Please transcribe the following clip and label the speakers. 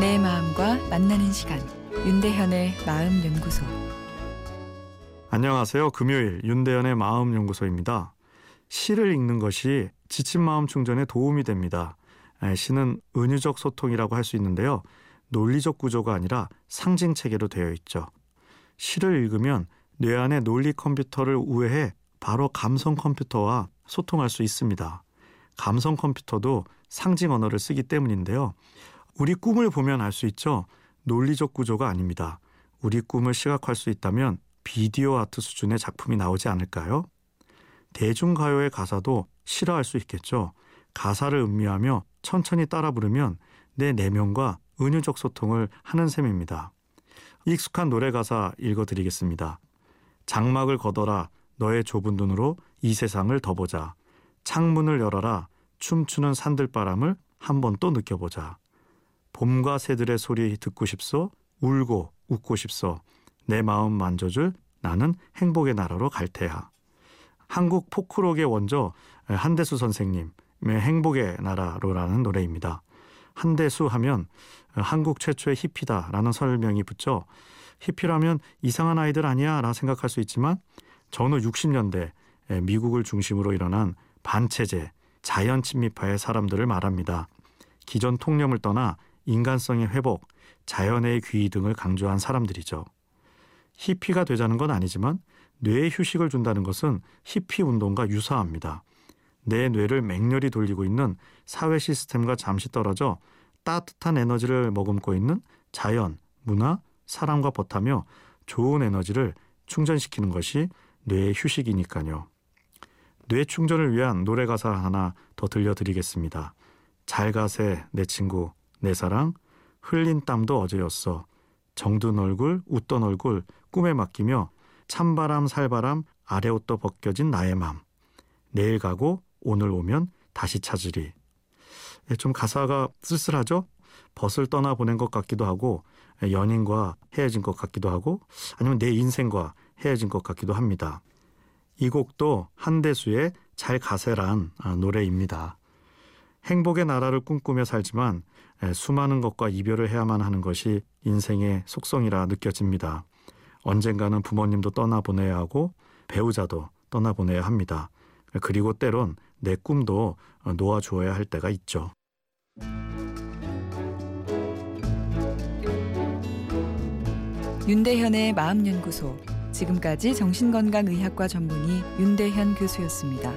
Speaker 1: 만나는 시간 윤대현의 마음 연구소
Speaker 2: 안녕하세요. 금요일 윤대현의 마음 연구소입니다. 시를 읽는 것이 지친 마음 충전에 도움이 됩니다. 시는 은유적 소통이라고 할 수 있는데요. 논리적 구조가 아니라 상징 체계로 되어 있죠. 시를 읽으면 뇌 안의 논리 컴퓨터를 우회해 바로 감성 컴퓨터와 소통할 수 있습니다. 감성 컴퓨터도 상징 언어를 쓰기 때문인데요. 우리 꿈을 보면 알 수 있죠. 논리적 구조가 아닙니다. 우리 꿈을 시각화할 수 있다면 비디오 아트 수준의 작품이 나오지 않을까요? 대중가요의 가사도 시라 할 수 있겠죠. 가사를 음미하며 천천히 따라 부르면 내 내면과 은유적 소통을 하는 셈입니다. 익숙한 노래 가사 읽어드리겠습니다. 장막을 걷어라 너의 좁은 눈으로 이 세상을 더 보자. 창문을 열어라 춤추는 산들바람을 한번 또 느껴보자. 봄과 새들의 소리 듣고 싶소 울고 웃고 싶소 내 마음 만져줄 나는 행복의 나라로 갈 테야. 한국 포크록의 원조 한대수 선생님의 행복의 나라로라는 노래입니다. 한대수 하면 한국 최초의 히피다라는 설명이 붙죠. 히피라면 이상한 아이들 아니야 라 생각할 수 있지만 전후 60년대 미국을 중심으로 일어난 반체제, 자연 침입파의 사람들을 말합니다. 기존 통념을 떠나 인간성의 회복, 자연의 귀의 등을 강조한 사람들이죠. 히피가 되자는 건 아니지만 뇌에 휴식을 준다는 것은 히피 운동과 유사합니다. 내 뇌를 맹렬히 돌리고 있는 사회 시스템과 잠시 떨어져 따뜻한 에너지를 머금고 있는 자연, 문화, 사람과 버타며 좋은 에너지를 충전시키는 것이 뇌의 휴식이니까요. 뇌 충전을 위한 노래 가사 하나 더 들려드리겠습니다. 잘 가세 내 친구 내 사랑 흘린 땀도 어제였어 정든 얼굴 웃던 얼굴 꿈에 맡기며 찬바람 살바람 아래 옷도 벗겨진 나의 맘 내일 가고 오늘 오면 다시 찾으리 예, 좀 가사가 쓸쓸하죠? 벗을 떠나 보낸 것 같기도 하고 연인과 헤어진 것 같기도 하고 아니면 내 인생과 헤어진 것 같기도 합니다. 이 곡도 한대수의 잘 가세란 아, 노래입니다. 행복의 나라를 꿈꾸며 살지만 수많은 것과 이별을 해야만 하는 것이 인생의 속성이라 느껴집니다. 언젠가는 부모님도 떠나보내야 하고 배우자도 떠나보내야 합니다. 그리고 때론 내 꿈도 놓아주어야 할 때가 있죠.
Speaker 1: 윤대현의 마음연구소 지금까지 정신건강의학과 전문의 윤대현 교수였습니다.